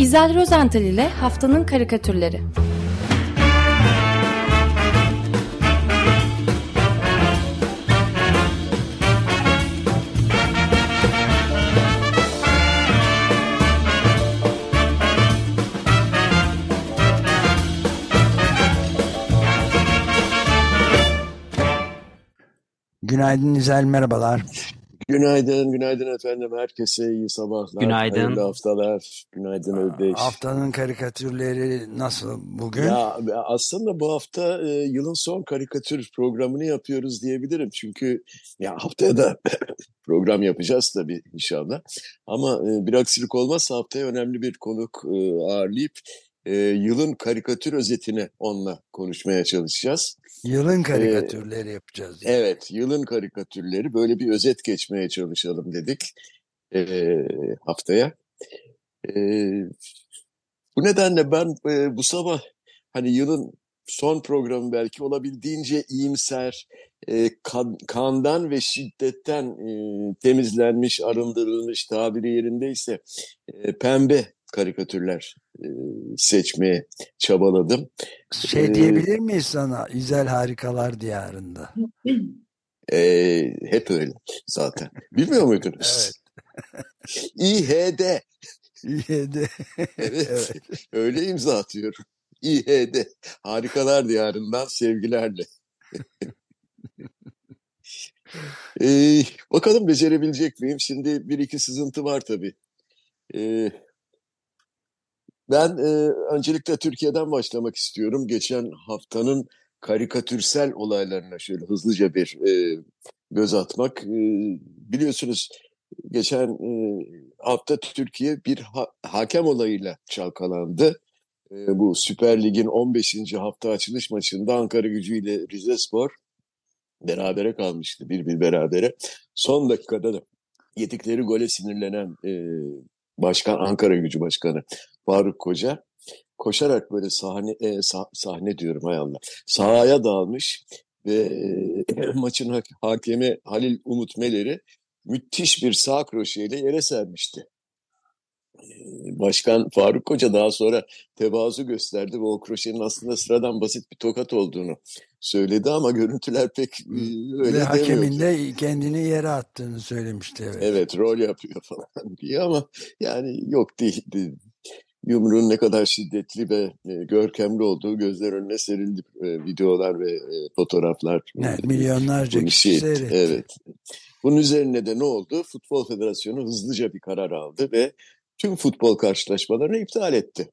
İzel Rozental ile Haftanın Karikatürleri Günaydın İzel, merhabalar. Günaydın, günaydın efendim. Herkese iyi sabahlar. Günaydın. Hayırlı haftalar. Günaydın Özdeş. Haftanın karikatürleri nasıl bugün? Ya aslında bu hafta e, yılın son karikatür programını yapıyoruz diyebilirim. Çünkü ya haftaya da program yapacağız tabii inşallah. Ama e, bir aksilik olmazsa haftaya önemli bir konuk e, ağırlayıp e, yılın karikatür özetini onunla konuşmaya çalışacağız. Yılın karikatürleri yapacağız. yani. Evet, yılın karikatürleri böyle bir özet geçmeye çalışalım dedik e, haftaya. E, bu nedenle ben e, bu sabah hani yılın son programı belki olabildiğince iyimser, e, kan- kandan ve şiddetten e, temizlenmiş, arındırılmış tabiri yerindeyse e, pembe karikatürler e, seçmeye çabaladım. Şey Ee, diyebilir miyiz sana İzel Harikalar Diyarında? E, hep öyle zaten. Bilmiyor muydunuz? Evet. İHD. Evet. Evet. Öyle imza atıyorum. İHD. Harikalar diyarından sevgilerle. Ee, bakalım becerebilecek miyim? Şimdi bir iki sızıntı var tabii. Ee, ben e, öncelikle Türkiye'den başlamak istiyorum. Geçen haftanın karikatürsel olaylarına şöyle hızlıca bir e, göz atmak. Ee, biliyorsunuz geçen e, hafta Türkiye bir ha- hakem olayıyla çalkalandı. E, bu Süper Lig'in 15. hafta açılış maçında Ankara Gücü ile Rizespor berabere kalmıştı. Bir bir berabere. Son dakikada da yedikleri gole sinirlenen e, başkan Ankara Gücü Başkanı Faruk Koca koşarak böyle sahne e, sah- sahne diyorum hay Allah sahaya dalmış ve e, maçın ha- hakemi Halil Umut Meler'i müthiş bir sağ kroşeyle yere sermişti. Ee, Başkan Faruk Koca daha sonra tevazu gösterdi ve o kroşenin aslında sıradan basit bir tokat olduğunu söyledi ama görüntüler pek e, öyle Ve hakemin de kendini yere attığını söylemişti. Evet. Evet rol yapıyor falan diye ama yani yok değildi. Yumruğun ne kadar şiddetli ve e, görkemli olduğu gözler önüne serildi. E, videolar ve e, fotoğraflar. Evet, milyonlarca kişi şey etti, seyretti. Evet. Bunun üzerine de ne oldu? Futbol Federasyonu hızlıca bir karar aldı ve tüm futbol karşılaşmalarını iptal etti.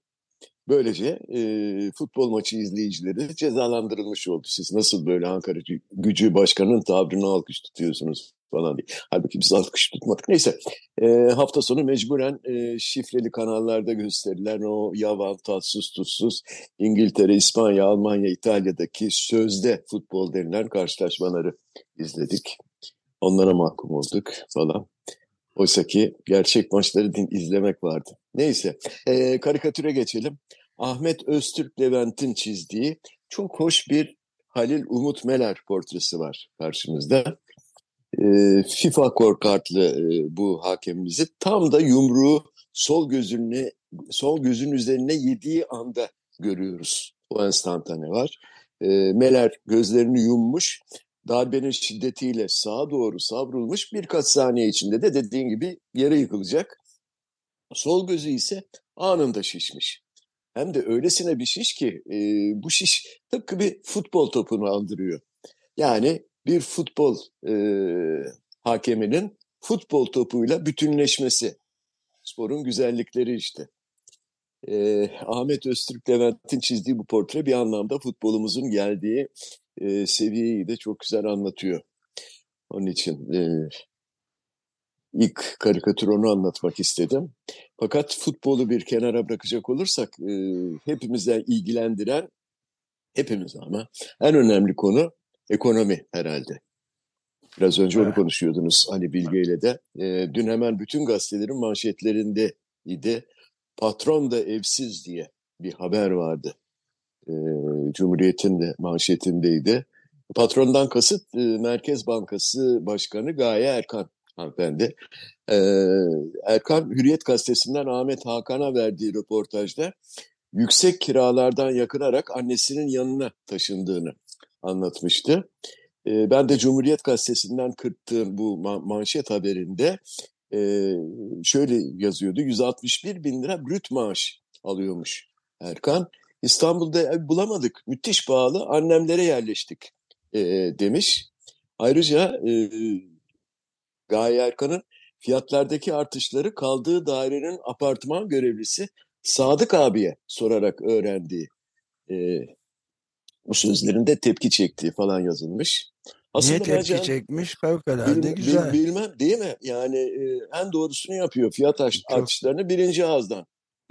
Böylece e, futbol maçı izleyicileri cezalandırılmış oldu. Siz nasıl böyle Ankara Gü- Gücü Başkanı'nın tabrını alkış tutuyorsunuz falan diye. Halbuki biz alkış tutmadık. Neyse e, hafta sonu mecburen e, şifreli kanallarda gösterilen o yavan, tatsız, tutsuz İngiltere, İspanya, Almanya, İtalya'daki sözde futbol denilen karşılaşmaları izledik. Onlara mahkum olduk falan. Oysa ki gerçek maçları din- izlemek vardı. Neyse, e, karikatüre geçelim. Ahmet Öztürk Levent'in çizdiği çok hoş bir Halil Umut Meler portresi var karşımızda. E, FIFA korkartlı e, bu hakemimizi tam da yumruğu sol gözüne sol gözün üzerine yediği anda görüyoruz. O enstantane var. E, Meler gözlerini yummuş, darbenin şiddetiyle sağa doğru savrulmuş birkaç saniye içinde de dediğin gibi yere yıkılacak. Sol gözü ise anında şişmiş. Hem de öylesine bir şiş ki e, bu şiş tıpkı bir futbol topunu andırıyor. Yani bir futbol e, hakeminin futbol topuyla bütünleşmesi. Sporun güzellikleri işte. E, Ahmet Öztürk Levent'in çizdiği bu portre bir anlamda futbolumuzun geldiği e, seviyeyi de çok güzel anlatıyor. Onun için e, ilk karikatür onu anlatmak istedim. Fakat futbolu bir kenara bırakacak olursak e, hepimize ilgilendiren, hepimiz ama en önemli konu ekonomi herhalde. Biraz önce onu konuşuyordunuz Ali Bilge ile de. E, dün hemen bütün gazetelerin manşetlerinde idi. Patron da evsiz diye bir haber vardı. E, Cumhuriyet'in de manşetindeydi. Patrondan kasıt e, Merkez Bankası Başkanı Gaye Erkan hanımefendi. Ee, Erkan Hürriyet Gazetesi'nden Ahmet Hakan'a verdiği röportajda yüksek kiralardan yakınarak annesinin yanına taşındığını anlatmıştı. Ben de Cumhuriyet Gazetesi'nden kırttığım bu manşet haberinde şöyle yazıyordu. 161 bin lira brüt maaş alıyormuş Erkan. İstanbul'da ev bulamadık. Müthiş pahalı. Annemlere yerleştik demiş. Ayrıca e, Gaye Erkan'ın fiyatlardaki artışları kaldığı dairenin apartman görevlisi Sadık abiye sorarak öğrendiği bu sözlerinde tepki çektiği falan yazılmış. Aslında Niye tepki bence, çekmiş? Fevkalade bil, güzel. Bil, bilmem değil mi? Yani e, en doğrusunu yapıyor. Fiyat artışlarını birinci ağızdan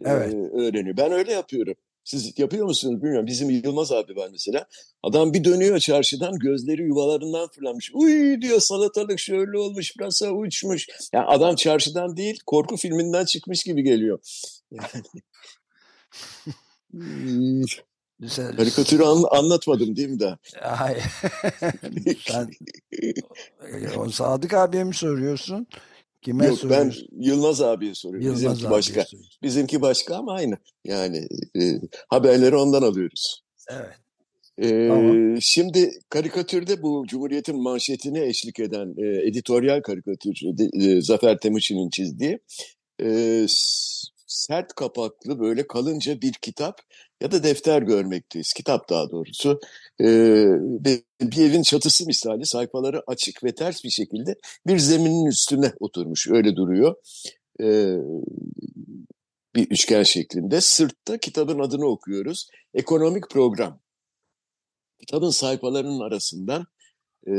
e, evet. öğreniyor. Ben öyle yapıyorum. Siz yapıyor musunuz bilmiyorum. Bizim Yılmaz abi var mesela. Adam bir dönüyor çarşıdan gözleri yuvalarından fırlamış. Uy diyor salatalık şöyle olmuş pırasa uçmuş. Yani adam çarşıdan değil korku filminden çıkmış gibi geliyor. Yani. Güzel. Karikatürü an, anlatmadım değil mi daha? Hayır. Sen o Sadık abiye mi soruyorsun? Kime Yok ben Yılmaz abiye soruyorum. Yılmaz Bizimki başka. Soruyorsun. Bizimki başka ama aynı. Yani e, haberleri ondan alıyoruz. Evet. Ee, tamam. Şimdi karikatürde bu Cumhuriyet'in manşetine eşlik eden e, editoryal karikatür e, Zafer Temuçin'in çizdiği e, sert kapaklı böyle kalınca bir kitap ya da defter görmekteyiz. Kitap daha doğrusu. Ee, bir evin çatısı misali sayfaları açık ve ters bir şekilde bir zeminin üstüne oturmuş. Öyle duruyor. Ee, bir üçgen şeklinde. Sırtta kitabın adını okuyoruz. Ekonomik program. Kitabın sayfalarının arasından e,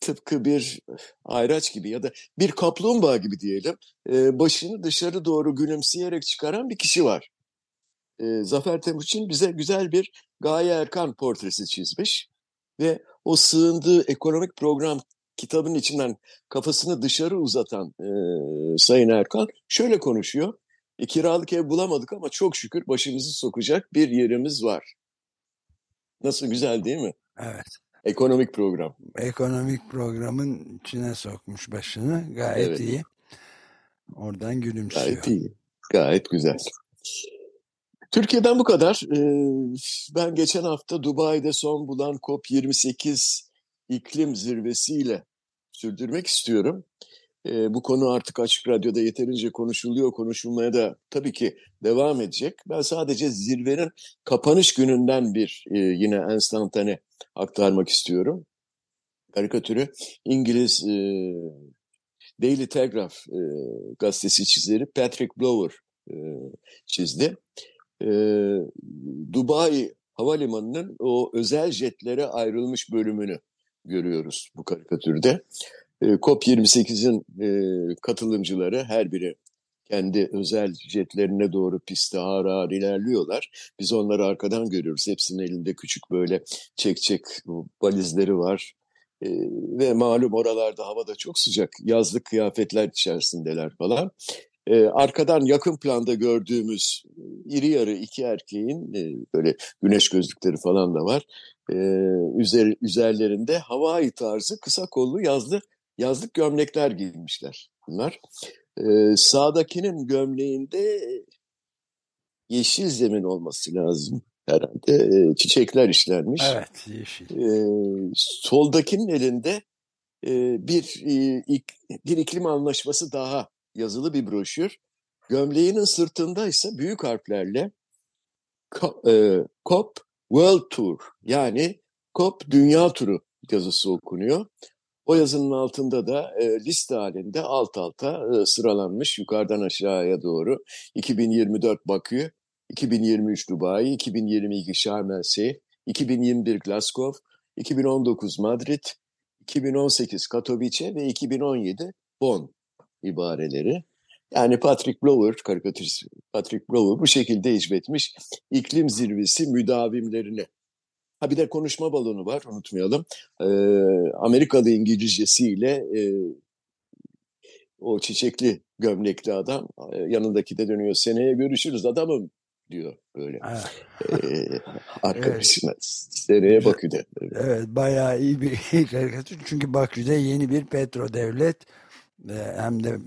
tıpkı bir ayraç gibi ya da bir kaplumbağa gibi diyelim e, başını dışarı doğru gülümseyerek çıkaran bir kişi var. E, Zafer Temuçin bize güzel bir Gaye Erkan portresi çizmiş ve o sığındığı ekonomik program kitabın içinden kafasını dışarı uzatan e, Sayın Erkan şöyle konuşuyor. E, kiralık ev bulamadık ama çok şükür başımızı sokacak bir yerimiz var. Nasıl güzel değil mi? Evet. Ekonomik program. Ekonomik programın içine sokmuş başını. Gayet evet. iyi. Oradan gülümsüyor. Gayet iyi. Gayet güzel. Türkiye'den bu kadar. Ee, ben geçen hafta Dubai'de son bulan COP28 iklim zirvesiyle sürdürmek istiyorum. E, bu konu artık Açık Radyo'da yeterince konuşuluyor, konuşulmaya da tabii ki devam edecek. Ben sadece zirvenin kapanış gününden bir e, yine enstantane aktarmak istiyorum. Karikatürü İngiliz e, Daily Telegraph e, gazetesi çizeri Patrick Blower çizdi. E, Dubai Havalimanı'nın o özel jetlere ayrılmış bölümünü görüyoruz bu karikatürde. E, COP28'in e, katılımcıları her biri kendi özel jetlerine doğru piste ağır ağır ilerliyorlar. Biz onları arkadan görüyoruz. Hepsinin elinde küçük böyle çek çek valizleri var. E, ve malum oralarda havada çok sıcak. Yazlık kıyafetler içerisindeler falan. E, arkadan yakın planda gördüğümüz iri yarı iki erkeğin e, böyle güneş gözlükleri falan da var. E, üzer, üzerlerinde Hawaii tarzı kısa kollu yazlı yazlık gömlekler giymişler bunlar. Ee, sağdakinin gömleğinde yeşil zemin olması lazım herhalde. Ee, çiçekler işlenmiş. Evet yeşil. Ee, soldakinin elinde e, bir, e, ik, bir iklim anlaşması daha yazılı bir broşür. Gömleğinin sırtında ise büyük harflerle e, COP World Tour yani COP Dünya Turu yazısı okunuyor. O yazının altında da e, liste halinde alt alta e, sıralanmış yukarıdan aşağıya doğru 2024 Bakü, 2023 Dubai, 2022 Şarm El Şeyh, 2021 Glasgow, 2019 Madrid, 2018 Katowice ve 2017 Bonn ibareleri. Yani Patrick Blower, karikatürist Patrick Blower bu şekilde hicvetmiş iklim zirvesi müdavimlerini Ha bir de konuşma balonu var unutmayalım. Ee, Amerikalı İngilizcesiyle e, o çiçekli gömlekli adam e, yanındaki de dönüyor. Seneye görüşürüz adamım diyor böyle ee, arkadaşına. Evet. Seneye Bakü'de. Evet bayağı iyi bir karikatür. Çünkü Bakü'de yeni bir petro devlet hem de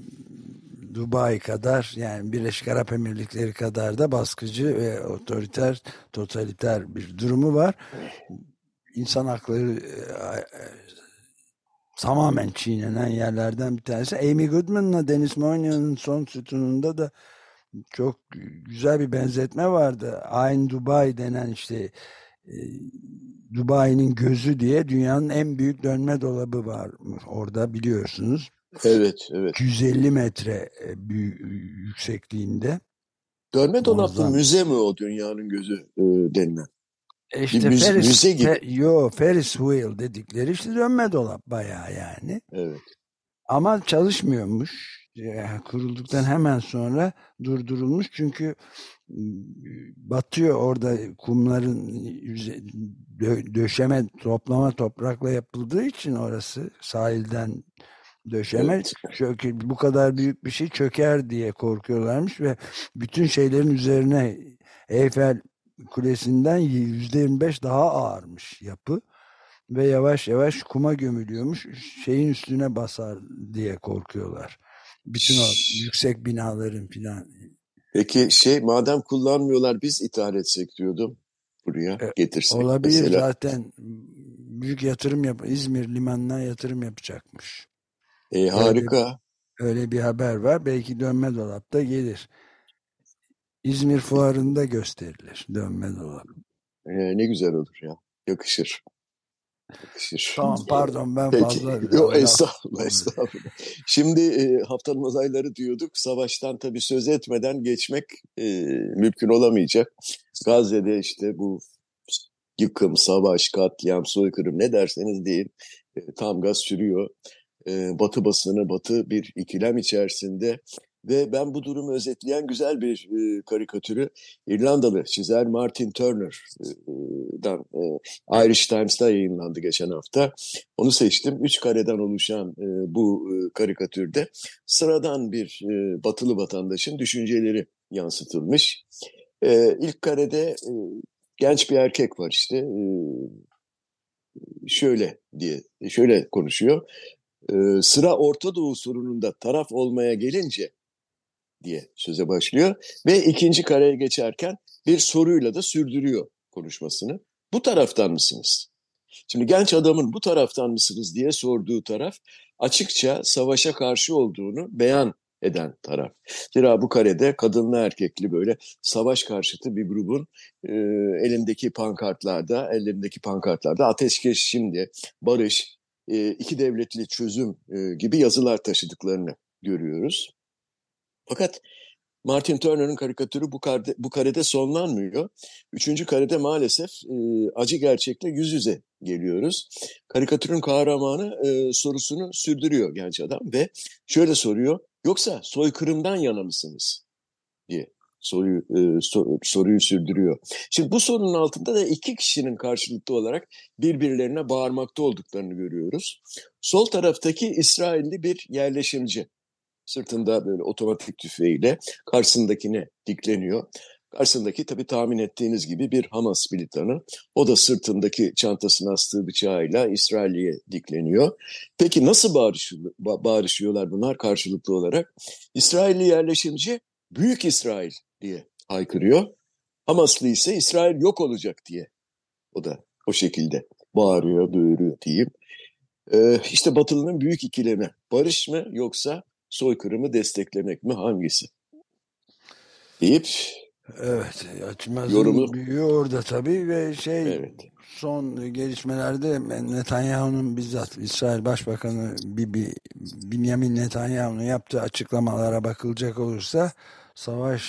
Dubai kadar yani Birleşik Arap Emirlikleri kadar da baskıcı ve otoriter, totaliter bir durumu var. İnsan hakları e, e, tamamen çiğnenen yerlerden bir tanesi. Amy Goodman'la Deniz Moyna'nın son sütununda da çok güzel bir benzetme vardı. Ayn Dubai denen işte e, Dubai'nin gözü diye dünyanın en büyük dönme dolabı var orada biliyorsunuz. Evet, evet. 250 metre e, yüksekliğinde. Dönme dolaplı müze mi o dünyanın gözü e, denilen? E işte müze, Ferris, müze gibi. Fe, yo, Ferris wheel dedikleri işte dönme dolap bayağı yani. Evet. Ama çalışmıyormuş. Yani kurulduktan hemen sonra durdurulmuş çünkü batıyor orada kumların döşeme toplama toprakla yapıldığı için orası sahilden döşeme evet. çöker, bu kadar büyük bir şey çöker diye korkuyorlarmış ve bütün şeylerin üzerine Eyfel Kulesi'nden yüzde 25 daha ağırmış yapı ve yavaş yavaş kuma gömülüyormuş şeyin üstüne basar diye korkuyorlar. Bütün o yüksek binaların filan. Peki şey madem kullanmıyorlar biz ithal etsek diyordum buraya e, getirsek. Olabilir mesela. zaten büyük yatırım yap İzmir limanına yatırım yapacakmış. E, harika. Öyle, öyle bir haber var. Belki dönme dolapta gelir. İzmir fuarında gösterilir dönme dolap. E, ne güzel olur ya. Yakışır. Yakışır. Tamam pardon ben Peki. fazla... Yok estağfurullah estağfurullah. Şimdi e, haftanın olayları diyorduk. Savaştan tabii söz etmeden geçmek e, mümkün olamayacak. Gazze'de işte bu yıkım, savaş, katliam, soykırım ne derseniz deyin e, tam gaz sürüyor e, Batı basını, Batı bir ikilem içerisinde ve ben bu durumu özetleyen güzel bir e, karikatürü İrlandalı çizer Martin Turner'dan e, Irish Times'ta yayınlandı geçen hafta. Onu seçtim. Üç kareden oluşan e, bu e, karikatürde sıradan bir e, batılı vatandaşın düşünceleri yansıtılmış. E, ilk karede e, genç bir erkek var işte. E, şöyle diye şöyle konuşuyor e, sıra Orta Doğu sorununda taraf olmaya gelince diye söze başlıyor ve ikinci kareye geçerken bir soruyla da sürdürüyor konuşmasını. Bu taraftan mısınız? Şimdi genç adamın bu taraftan mısınız diye sorduğu taraf açıkça savaşa karşı olduğunu beyan eden taraf. Zira bu karede kadınlı erkekli böyle savaş karşıtı bir grubun e, elindeki pankartlarda, ellerindeki pankartlarda ateşkes şimdi, barış, iki devletli çözüm e, gibi yazılar taşıdıklarını görüyoruz. Fakat Martin Turner'ın karikatürü bu, karede, bu karede sonlanmıyor. Üçüncü karede maalesef e, acı gerçekle yüz yüze geliyoruz. Karikatürün kahramanı e, sorusunu sürdürüyor genç adam ve şöyle soruyor. Yoksa soykırımdan yana mısınız? diye soruyu, e, sor, soruyu sürdürüyor. Şimdi bu sorunun altında da iki kişinin karşılıklı olarak birbirlerine bağırmakta olduklarını görüyoruz. Sol taraftaki İsrailli bir yerleşimci. Sırtında böyle otomatik tüfeğiyle karşısındakine dikleniyor. Karşısındaki tabii tahmin ettiğiniz gibi bir Hamas militanı. O da sırtındaki çantasına astığı bıçağıyla İsrail'e dikleniyor. Peki nasıl bağırışıyor, bağırışıyorlar bunlar karşılıklı olarak? İsrailli yerleşimci Büyük İsrail diye haykırıyor. Hamaslı ise İsrail yok olacak diye. O da o şekilde bağırıyor, duyuruyor diyeyim. Ee, işte Batılı'nın büyük ikilemi. Barış mı yoksa soykırımı desteklemek mi hangisi? Deyip Evet, açmazın yorumu... büyüğü orada tabii ve şey evet. son gelişmelerde Netanyahu'nun bizzat İsrail Başbakanı Bibi Benjamin Netanyahu'nun yaptığı açıklamalara bakılacak olursa savaş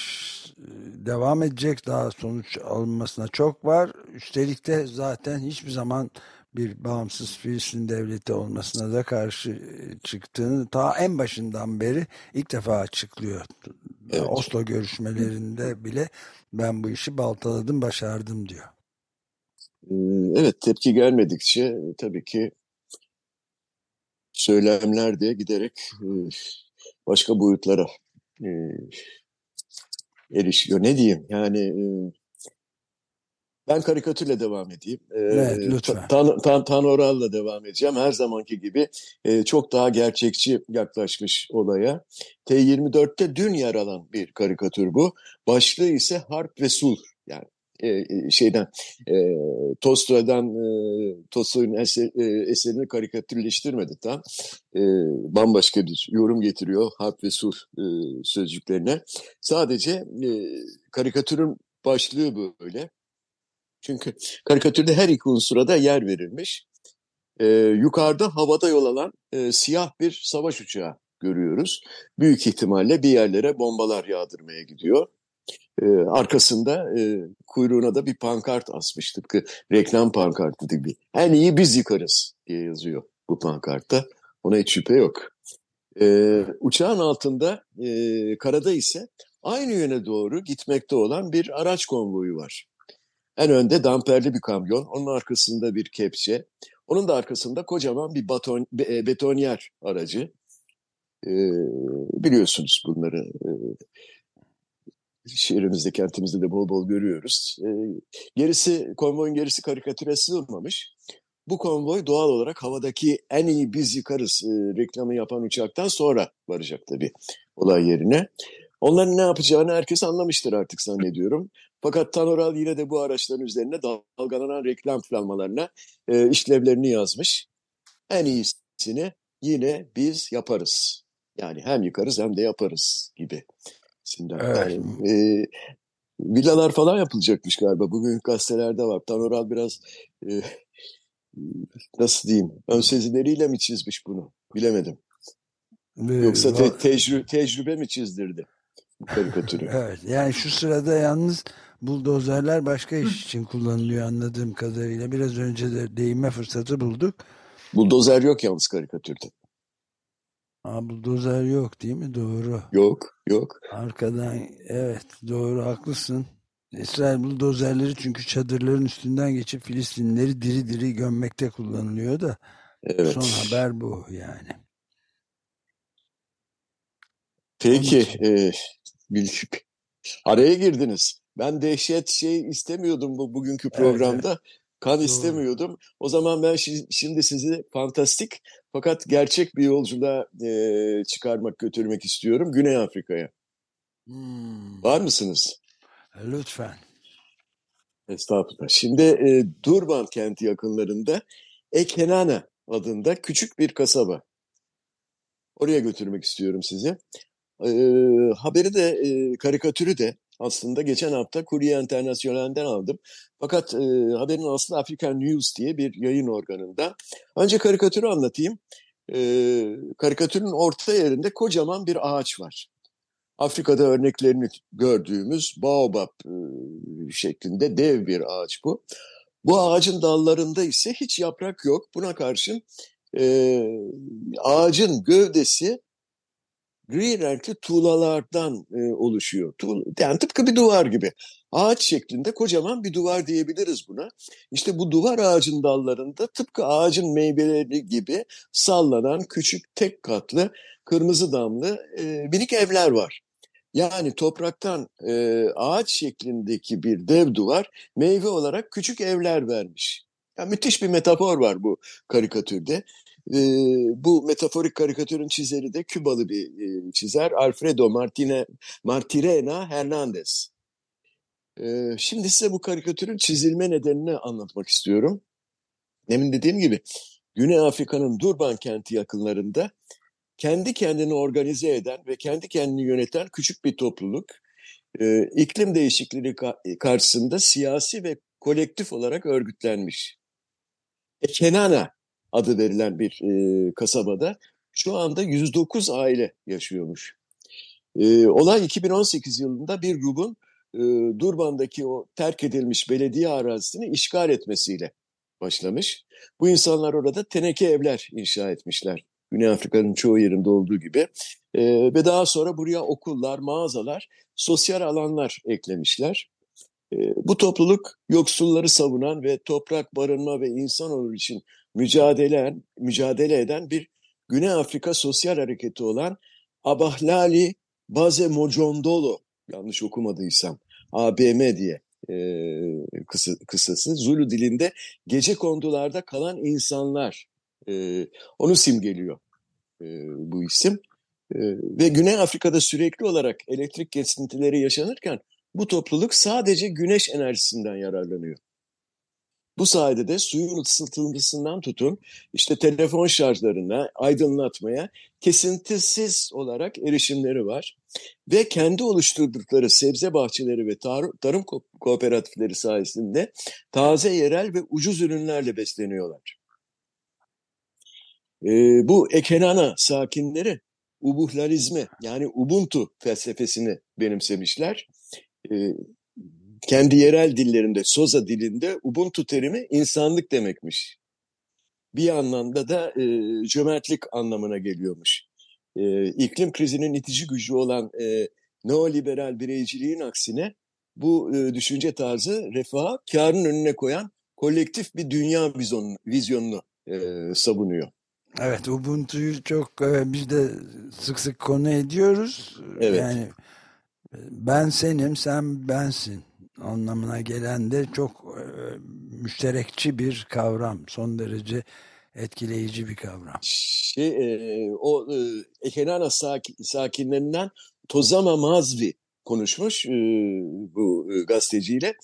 devam edecek daha sonuç alınmasına çok var. Üstelik de zaten hiçbir zaman bir bağımsız Filistin devleti olmasına da karşı e, çıktığını ta en başından beri ilk defa açıklıyor. Evet. Oslo görüşmelerinde bile ben bu işi baltaladım, başardım diyor. Ee, evet, tepki gelmedikçe e, tabii ki söylemler de giderek başka boyutlara erişiyor. Ne diyeyim yani e, Ben karikatürle devam edeyim. Ee, evet, lütfen. Tan, tan, tan Oral'la devam edeceğim. Her zamanki gibi e, çok daha gerçekçi yaklaşmış olaya. T24'te dün yer alan bir karikatür bu. Başlığı ise Harp ve Sulh. Yani e, e, şeyden e, Tolstoy'dan e, Tolstoy'un eser, e, eserini karikatürleştirmedi tam. E, bambaşka bir yorum getiriyor Harp ve Sulh e, sözcüklerine. Sadece e, karikatürün başlığı böyle. Çünkü karikatürde her iki unsura da yer verilmiş. E, yukarıda havada yol alan e, siyah bir savaş uçağı görüyoruz. Büyük ihtimalle bir yerlere bombalar yağdırmaya gidiyor. E, arkasında e, kuyruğuna da bir pankart asmış tıpkı reklam pankartı gibi. En iyi biz yıkarız diye yazıyor bu pankartta. Ona hiç şüphe yok. E, uçağın altında e, karada ise aynı yöne doğru gitmekte olan bir araç konvoyu var. En önde damperli bir kamyon, onun arkasında bir kepçe, onun da arkasında kocaman bir baton, e, betonyer aracı. E, biliyorsunuz bunları. E, şehrimizde, kentimizde de bol bol görüyoruz. E, gerisi, konvoyun gerisi karikatüre sığmamış. Bu konvoy doğal olarak havadaki en iyi biz yıkarız e, reklamı yapan uçaktan sonra varacak tabii olay yerine. Onların ne yapacağını herkes anlamıştır artık zannediyorum. Fakat Tanoral yine de bu araçların üzerine dalgalanan reklam planmalarına e, işlevlerini yazmış. En iyisini yine biz yaparız. Yani hem yıkarız hem de yaparız gibi. Şimdi evet. yani, e, villalar falan yapılacakmış galiba. Bugün gazetelerde var. Tanoral biraz e, nasıl diyeyim ön sezileriyle mi çizmiş bunu bilemedim. Yoksa te- tecrü- tecrübe mi çizdirdi karikatürü? evet yani şu sırada yalnız buldozerler başka iş için kullanılıyor anladığım kadarıyla. Biraz önce de değinme fırsatı bulduk. Buldozer yok yalnız karikatürde. Aa, buldozer yok değil mi? Doğru. Yok, yok. Arkadan evet doğru haklısın. İsrail buldozerleri çünkü çadırların üstünden geçip Filistinleri diri diri gömmekte kullanılıyor da evet. son haber bu yani. Peki, e, araya girdiniz. Ben dehşet şey istemiyordum bu bugünkü programda. Evet, evet. Kan Doğru. istemiyordum. O zaman ben şimdi sizi fantastik fakat gerçek bir yolculuğa e, çıkarmak, götürmek istiyorum Güney Afrika'ya. Hmm. Var mısınız? Lütfen. Estağfurullah. Şimdi e, Durban kenti yakınlarında Ekenana adında küçük bir kasaba. Oraya götürmek istiyorum sizi. E, haberi de, e, karikatürü de aslında geçen hafta Kurye Internasyonel'den aldım. Fakat e, haberin aslında African News diye bir yayın organında. Önce karikatürü anlatayım. E, karikatürün orta yerinde kocaman bir ağaç var. Afrika'da örneklerini gördüğümüz baobab e, şeklinde dev bir ağaç bu. Bu ağacın dallarında ise hiç yaprak yok. Buna karşın e, ağacın gövdesi gri renkli tuğlalardan e, oluşuyor. Tuğla, yani tıpkı bir duvar gibi. Ağaç şeklinde kocaman bir duvar diyebiliriz buna. İşte bu duvar ağacın dallarında tıpkı ağacın meyveleri gibi sallanan küçük tek katlı kırmızı damlı e, minik evler var. Yani topraktan e, ağaç şeklindeki bir dev duvar meyve olarak küçük evler vermiş. Yani müthiş bir metafor var bu karikatürde. E, bu metaforik karikatürün çizeri de Kübalı bir e, çizer Alfredo Martine, Martirena Hernandez. E, şimdi size bu karikatürün çizilme nedenini anlatmak istiyorum. Demin dediğim gibi Güney Afrika'nın Durban kenti yakınlarında kendi kendini organize eden ve kendi kendini yöneten küçük bir topluluk e, iklim değişikliği karşısında siyasi ve kolektif olarak örgütlenmiş. E, Kenana adı verilen bir e, kasabada şu anda 109 aile yaşıyormuş. E, olay 2018 yılında bir grubun e, Durban'daki o terk edilmiş belediye arazisini işgal etmesiyle başlamış. Bu insanlar orada teneke evler inşa etmişler. Güney Afrika'nın çoğu yerinde olduğu gibi. E, ve daha sonra buraya okullar, mağazalar, sosyal alanlar eklemişler. E, bu topluluk yoksulları savunan ve toprak, barınma ve insan onuru için mücadele, mücadele eden bir Güney Afrika sosyal hareketi olan Abahlali Baze Mojondolo, yanlış okumadıysam, ABM diye e, kısa, kısası. Zulu dilinde gece kondularda kalan insanlar e, onu simgeliyor e, bu isim. E, ve Güney Afrika'da sürekli olarak elektrik kesintileri yaşanırken bu topluluk sadece güneş enerjisinden yararlanıyor. Bu sayede de suyun ısıtılmasından tutun işte telefon şarjlarına, aydınlatmaya kesintisiz olarak erişimleri var. Ve kendi oluşturdukları sebze bahçeleri ve tar tarım ko kooperatifleri sayesinde taze yerel ve ucuz ürünlerle besleniyorlar. Ee, bu Ekenana sakinleri ubuhlalizmi yani Ubuntu felsefesini benimsemişler. Ee, kendi yerel dillerinde, Soza dilinde Ubuntu terimi insanlık demekmiş. Bir anlamda da e, cömertlik anlamına geliyormuş. E, iklim krizinin itici gücü olan e, neoliberal bireyciliğin aksine bu e, düşünce tarzı refah karın önüne koyan kolektif bir dünya vizyonunu, vizyonunu e, savunuyor. Evet Ubuntu'yu çok e, biz de sık sık konu ediyoruz. Evet. Yani e, ben senim, sen bensin anlamına gelen de çok e, müşterekçi bir kavram. Son derece etkileyici bir kavram. Şey, e, o e, Ekenana sakin, sakinlerinden Tozama Mazvi konuşmuş e, bu e, gazeteciyle.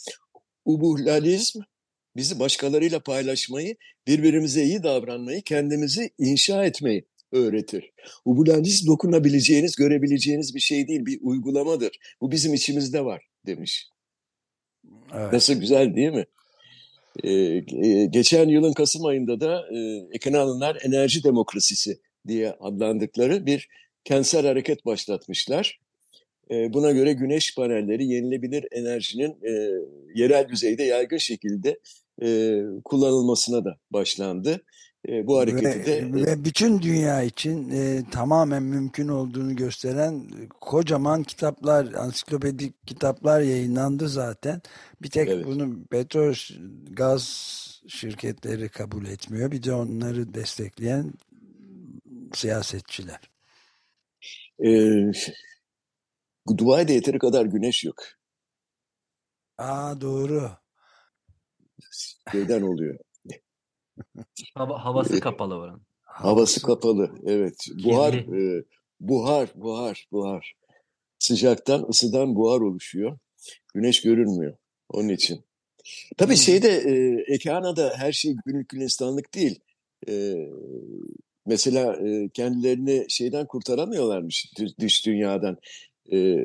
Ubuhlalizm bizi başkalarıyla paylaşmayı, birbirimize iyi davranmayı, kendimizi inşa etmeyi öğretir. Ubuhlalizm dokunabileceğiniz, görebileceğiniz bir şey değil, bir uygulamadır. Bu bizim içimizde var demiş. Evet. Nasıl güzel değil mi? Ee, geçen yılın Kasım ayında da e, Ekenalınlar Enerji Demokrasisi diye adlandıkları bir kentsel hareket başlatmışlar. E, buna göre güneş panelleri yenilebilir enerjinin e, yerel düzeyde yaygın şekilde e, kullanılmasına da başlandı. E, bu hareketi ve, de... E, ve bütün dünya için e, tamamen mümkün olduğunu gösteren kocaman kitaplar, ansiklopedik kitaplar yayınlandı zaten. Bir tek evet. bunu petrol, gaz şirketleri kabul etmiyor. Bir de onları destekleyen siyasetçiler. Ee, Dubai'de yeteri kadar güneş yok. Aa doğru. Neden oluyor? Hava, havası kapalı oranın. Havası kapalı, evet. Buhar, e, buhar, buhar, buhar. Sıcaktan, ısıdan buhar oluşuyor. Güneş görünmüyor onun için. Tabii hmm. şeyde, e, Ekeana'da her şey günlük gülistanlık değil. E, mesela e, kendilerini şeyden kurtaramıyorlarmış dış dünyadan e,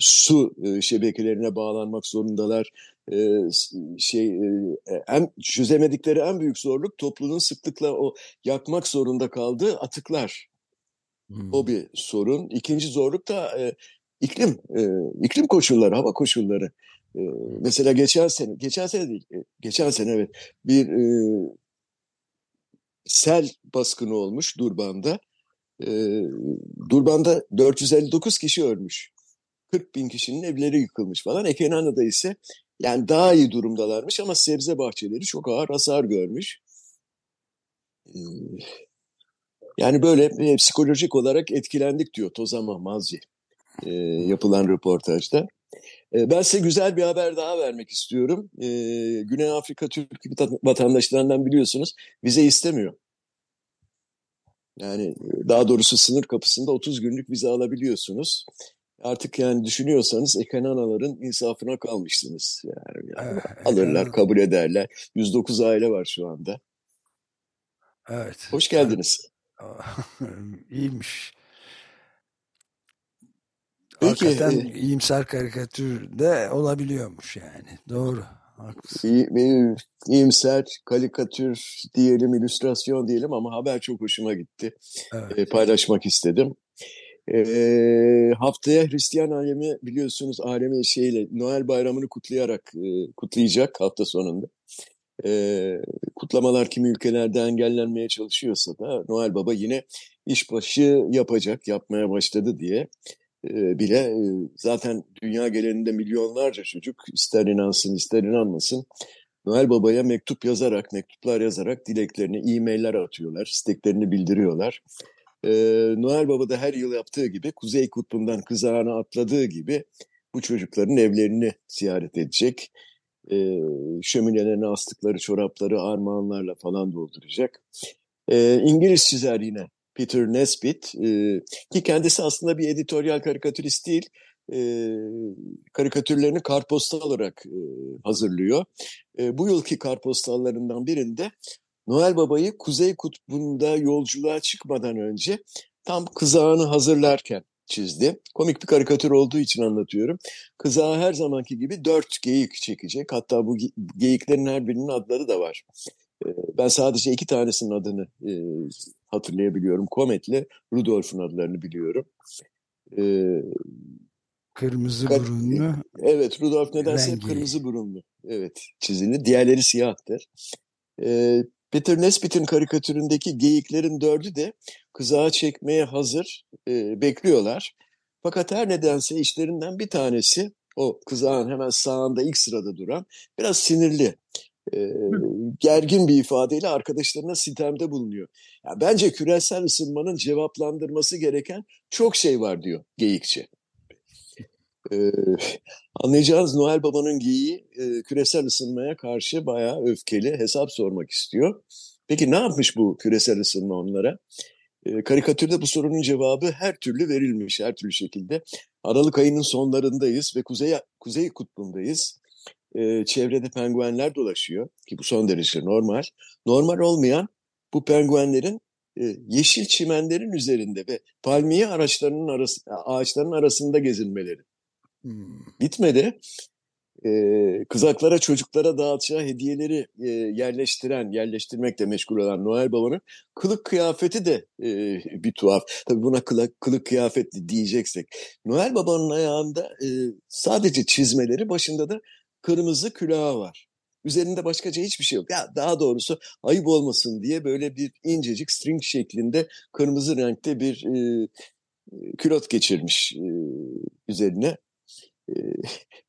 su e, şebekelerine bağlanmak zorundalar. E, şey e, en çözemedikleri en büyük zorluk toplumun sıklıkla o yakmak zorunda kaldığı atıklar. Hmm. O bir sorun. İkinci zorluk da e, iklim e, iklim koşulları, hava koşulları. E, mesela geçen sene, geçen sene değil, e, geçen sene evet bir e, sel baskını olmuş Durban'da e, Durban'da 459 kişi ölmüş. 40 bin kişinin evleri yıkılmış falan. Ekenana'da ise yani daha iyi durumdalarmış ama sebze bahçeleri çok ağır hasar görmüş. Ee, yani böyle e, psikolojik olarak etkilendik diyor Tozama Mazzi e, yapılan röportajda. E, ben size güzel bir haber daha vermek istiyorum. E, Güney Afrika Türk vatandaşlarından biliyorsunuz vize istemiyor. Yani daha doğrusu sınır kapısında 30 günlük vize alabiliyorsunuz. Artık yani düşünüyorsanız Ekenanaların insafına kalmışsınız. Yani, yani evet, alırlar, kabul ederler. 109 aile var şu anda. Evet. Hoş geldiniz. İyiymiş. Peki, Hakikaten e, iyimser karikatür de olabiliyormuş yani. Doğru. Haklısın. İyimser karikatür diyelim, illüstrasyon diyelim ama haber çok hoşuma gitti. Evet. E, paylaşmak istedim. E, haftaya Hristiyan alemi biliyorsunuz alemi şeyle Noel bayramını kutlayarak e, kutlayacak hafta sonunda. E, kutlamalar kimi ülkelerde engellenmeye çalışıyorsa da Noel Baba yine işbaşı yapacak, yapmaya başladı diye bile zaten dünya genelinde milyonlarca çocuk ister inansın ister inanmasın Noel Baba'ya mektup yazarak, mektuplar yazarak dileklerini, e-mailler atıyorlar, isteklerini bildiriyorlar. Ee, Noel Baba da her yıl yaptığı gibi Kuzey Kutbu'ndan kızağına atladığı gibi bu çocukların evlerini ziyaret edecek. e, şöminelerine astıkları çorapları armağanlarla falan dolduracak. E, İngiliz çizer yine Peter Nesbitt e, ki kendisi aslında bir editoryal karikatürist değil. E, karikatürlerini kartpostal olarak e, hazırlıyor. E, bu yılki kartpostallarından birinde Noel Baba'yı Kuzey Kutbu'nda yolculuğa çıkmadan önce tam kızağını hazırlarken çizdi. Komik bir karikatür olduğu için anlatıyorum. Kızağı her zamanki gibi dört geyik çekecek. Hatta bu geyiklerin her birinin adları da var. Ben sadece iki tanesinin adını hatırlayabiliyorum. Komet'le Rudolf'un adlarını biliyorum. Ee, kırmızı burunlu. Evet, Rudolf nedense rengi. kırmızı burunlu. Evet, çizili. Diğerleri siyahtır. Ee, Peter Nesbitt'in karikatüründeki geyiklerin dördü de kızağa çekmeye hazır e, bekliyorlar. Fakat her nedense işlerinden bir tanesi o kızağın hemen sağında ilk sırada duran biraz sinirli, e, gergin bir ifadeyle arkadaşlarına sitemde bulunuyor. Yani bence küresel ısınmanın cevaplandırması gereken çok şey var diyor geyikçi. Ee, anlayacağınız Noel Baba'nın geyiği e, küresel ısınmaya karşı bayağı öfkeli hesap sormak istiyor. Peki ne yapmış bu küresel ısınma onlara? E, karikatürde bu sorunun cevabı her türlü verilmiş, her türlü şekilde. Aralık ayının sonlarındayız ve kuzey, kuzey kutbundayız. E, çevrede penguenler dolaşıyor ki bu son derece normal. Normal olmayan bu penguenlerin e, yeşil çimenlerin üzerinde ve palmiye araçlarının arası, ağaçların arasında gezinmeleri. Hmm. Bitmedi. Ee, kızaklara çocuklara dağıtacağı hediyeleri e, yerleştiren, yerleştirmekle meşgul olan Noel Baba'nın kılık kıyafeti de e, bir tuhaf. Tabii buna kılık, kılık kıyafet diyeceksek. Noel Baba'nın ayağında e, sadece çizmeleri, başında da kırmızı külahı var. Üzerinde başkaca hiçbir şey yok. Ya daha doğrusu ayıp olmasın diye böyle bir incecik string şeklinde kırmızı renkte bir e, külot geçirmiş e, üzerine.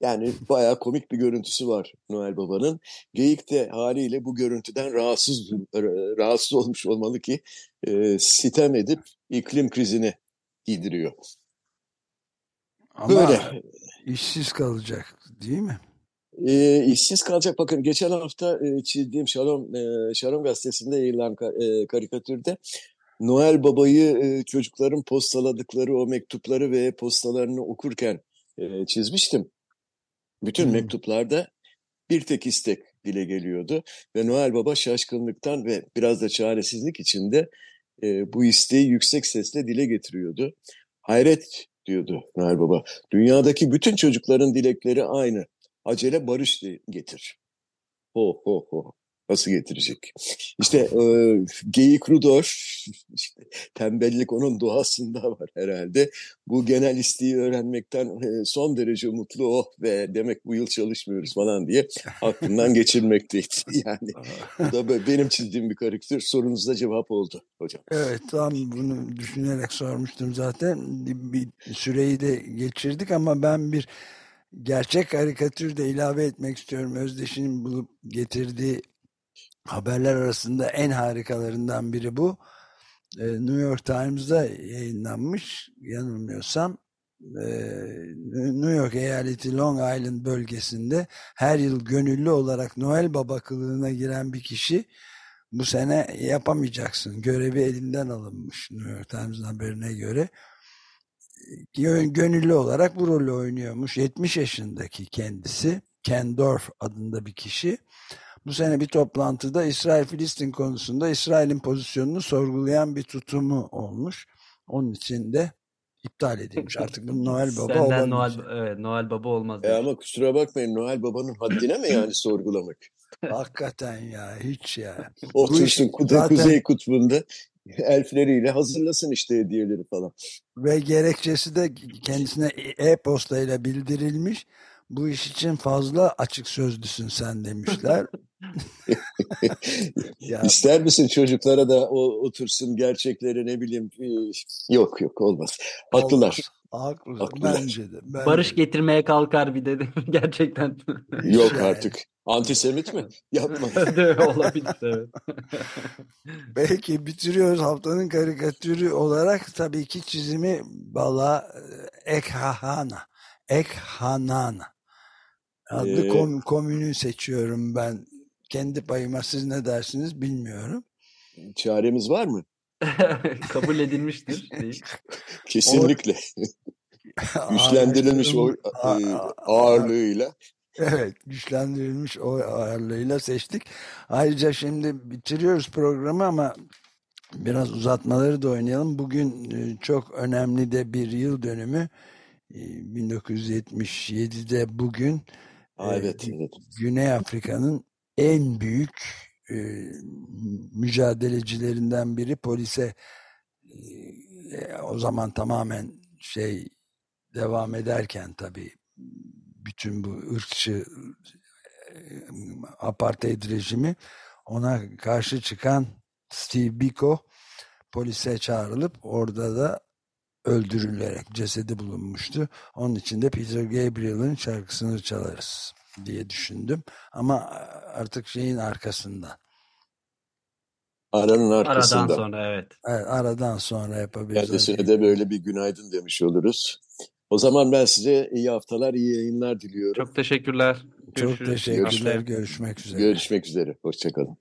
yani bayağı komik bir görüntüsü var Noel Baba'nın. Geyik de haliyle bu görüntüden rahatsız rahatsız olmuş olmalı ki e, sitem edip iklim krizini giydiriyor. Ama Böyle. işsiz kalacak değil mi? E, işsiz kalacak. Bakın geçen hafta e, çizdiğim Şalom, e, Şalom gazetesinde yayınlanan e, karikatürde Noel Baba'yı e, çocukların postaladıkları o mektupları ve postalarını okurken e, çizmiştim. Bütün hmm. mektuplarda bir tek istek dile geliyordu ve Noel Baba şaşkınlıktan ve biraz da çaresizlik içinde e, bu isteği yüksek sesle dile getiriyordu. Hayret diyordu Noel Baba. Dünyadaki bütün çocukların dilekleri aynı. Acele barış getir. Ho ho ho. Nasıl getirecek? İşte e, geyik Rudolf, işte, tembellik onun doğasında var herhalde. Bu genel isteği öğrenmekten e, son derece mutlu oh ve demek bu yıl çalışmıyoruz falan diye aklından geçirmekteydi. Yani bu da benim çizdiğim bir karikatür. Sorunuzda cevap oldu hocam. Evet tam bunu düşünerek sormuştum zaten. Bir süreyi de geçirdik ama ben bir gerçek karikatür de ilave etmek istiyorum. Özdeş'in bulup getirdiği haberler arasında en harikalarından biri bu. Ee, New York Times'da yayınlanmış yanılmıyorsam e, New York eyaleti Long Island bölgesinde her yıl gönüllü olarak Noel Baba kılığına giren bir kişi bu sene yapamayacaksın. Görevi elinden alınmış New York Times'ın haberine göre. Gönüllü olarak bu rolü oynuyormuş. 70 yaşındaki kendisi. Ken Dorf adında bir kişi bu sene bir toplantıda İsrail-Filistin konusunda İsrail'in pozisyonunu sorgulayan bir tutumu olmuş. Onun için de iptal edilmiş. Artık bu Noel Baba Senden Noel, evet, Noel Baba olmaz. E ama kusura bakmayın Noel Baba'nın haddine mi yani sorgulamak? Hakikaten ya hiç ya. Otursun zaten... kuzey kutbunda elfleriyle hazırlasın işte hediyeleri falan. Ve gerekçesi de kendisine e-postayla bildirilmiş. Bu iş için fazla açık sözlüsün sen demişler. ya. İster misin çocuklara da o otursun gerçekleri ne bileyim yok yok olmaz. Haklılar. Haklılar. Haklılar. Bence de. Bence Barış de. getirmeye kalkar bir dedim gerçekten. Yok yani. artık. Antisemit mi? Yapma. Olabilir evet. Belki bitiriyoruz haftanın karikatürü olarak tabii ki çizimi Bala Ekhahana. Ekhanana adlı ee, kom komünü seçiyorum ben. Kendi payıma siz ne dersiniz bilmiyorum. Çaremiz var mı? Kabul edilmiştir. Değil. Kesinlikle. güçlendirilmiş o e, ağırlığıyla. Evet, güçlendirilmiş o ağırlığıyla seçtik. Ayrıca şimdi bitiriyoruz programı ama biraz uzatmaları da oynayalım. Bugün e, çok önemli de bir yıl dönümü. 1977'de e, bugün evet, evet. Güney Afrika'nın en büyük e, mücadelecilerinden biri polise e, o zaman tamamen şey devam ederken tabii bütün bu ırkçı e, apartheid rejimi ona karşı çıkan Steve Biko polise çağrılıp orada da öldürülerek cesedi bulunmuştu. Onun için de Peter Gabriel'in şarkısını çalarız diye düşündüm. Ama artık şeyin arkasında. Aranın arkasında. Aradan sonra evet. evet aradan sonra yapabiliriz. Kendisine de böyle bir günaydın demiş oluruz. O zaman ben size iyi haftalar, iyi yayınlar diliyorum. Çok teşekkürler. Görüşürüz. Çok teşekkürler. Görüşmek üzere. Görüşmek üzere. Hoşçakalın.